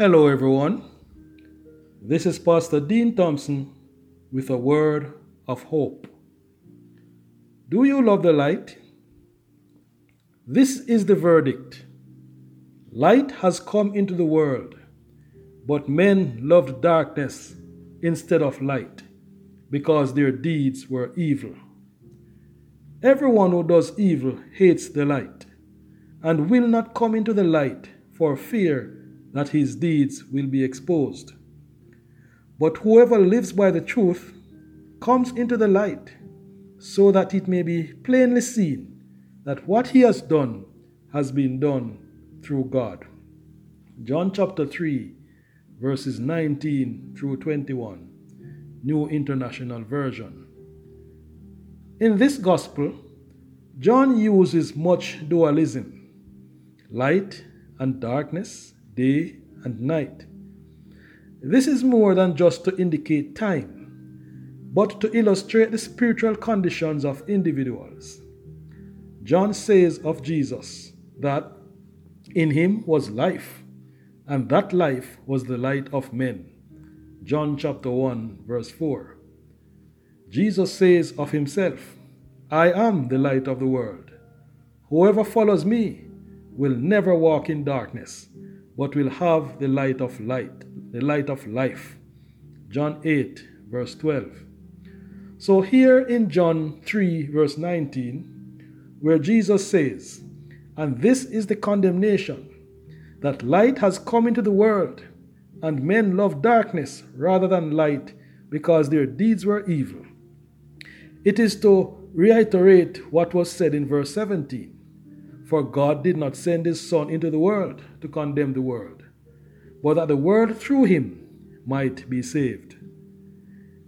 Hello, everyone. This is Pastor Dean Thompson with a word of hope. Do you love the light? This is the verdict Light has come into the world, but men loved darkness instead of light because their deeds were evil. Everyone who does evil hates the light and will not come into the light for fear that his deeds will be exposed. But whoever lives by the truth comes into the light, so that it may be plainly seen that what he has done has been done through God. John chapter 3, verses 19 through 21, New International Version. In this gospel, John uses much dualism light and darkness, day and night. This is more than just to indicate time, but to illustrate the spiritual conditions of individuals. John says of Jesus that in him was life, and that life was the light of men. John chapter 1, verse 4. Jesus says of himself, I am the light of the world. Whoever follows me will never walk in darkness, but will have the light of light, the light of life. John 8, verse 12. So, here in John 3, verse 19, where Jesus says, And this is the condemnation, that light has come into the world, and men love darkness rather than light, because their deeds were evil. It is to reiterate what was said in verse 17 for God did not send his Son into the world to condemn the world, but that the world through him might be saved.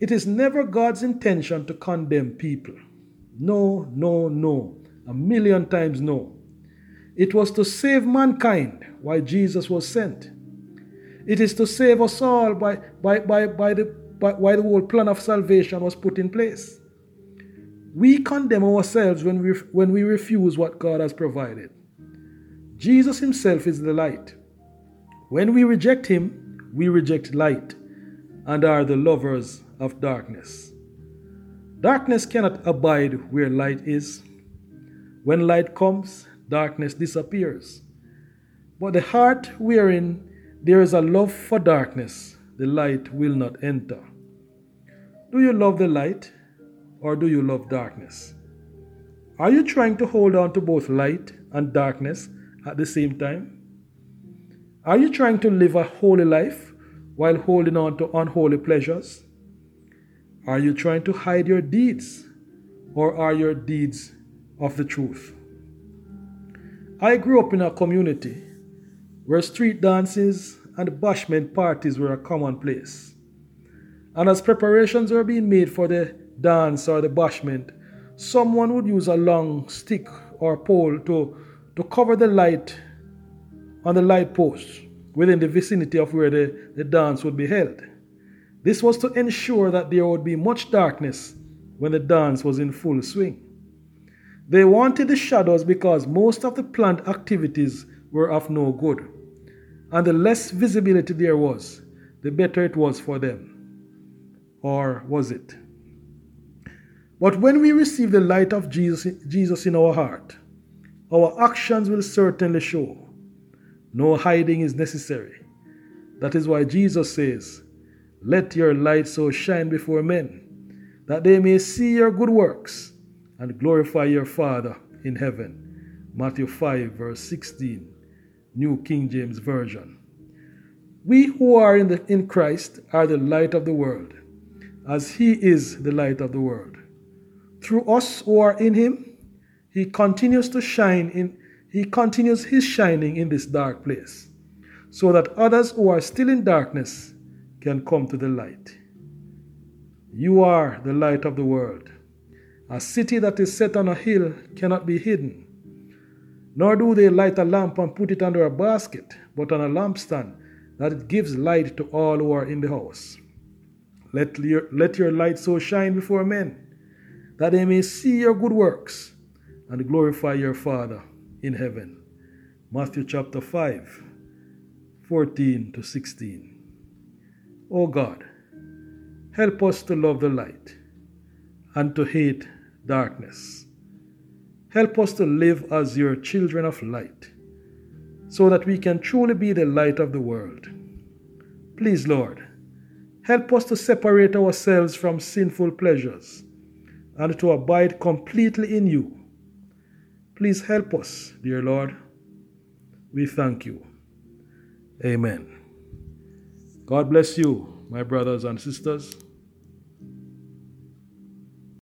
It is never God's intention to condemn people. No, no, no. A million times no. It was to save mankind why Jesus was sent. It is to save us all by, by, by, by the, by, why the whole plan of salvation was put in place. We condemn ourselves when we, when we refuse what God has provided. Jesus Himself is the light. When we reject Him, we reject light and are the lovers of darkness. Darkness cannot abide where light is. When light comes, darkness disappears. But the heart wherein there is a love for darkness, the light will not enter. Do you love the light? Or do you love darkness? Are you trying to hold on to both light and darkness at the same time? Are you trying to live a holy life while holding on to unholy pleasures? Are you trying to hide your deeds or are your deeds of the truth? I grew up in a community where street dances and bashment parties were a commonplace. And as preparations were being made for the dance or the bashment, someone would use a long stick or pole to, to cover the light on the light post within the vicinity of where the, the dance would be held. This was to ensure that there would be much darkness when the dance was in full swing. They wanted the shadows because most of the planned activities were of no good, and the less visibility there was, the better it was for them. Or was it? But when we receive the light of Jesus, Jesus in our heart, our actions will certainly show. No hiding is necessary. That is why Jesus says, Let your light so shine before men, that they may see your good works and glorify your Father in heaven. Matthew 5, verse 16, New King James Version. We who are in, the, in Christ are the light of the world, as He is the light of the world through us who are in him, he continues to shine in he continues his shining in this dark place, so that others who are still in darkness can come to the light. You are the light of the world. A city that is set on a hill cannot be hidden. Nor do they light a lamp and put it under a basket, but on a lampstand, that it gives light to all who are in the house. Let your, let your light so shine before men that they may see your good works and glorify your Father in heaven. Matthew chapter 5, 14 to 16. O God, help us to love the light and to hate darkness. Help us to live as your children of light so that we can truly be the light of the world. Please, Lord, help us to separate ourselves from sinful pleasures and to abide completely in you. Please help us, dear Lord. We thank you. Amen. God bless you, my brothers and sisters.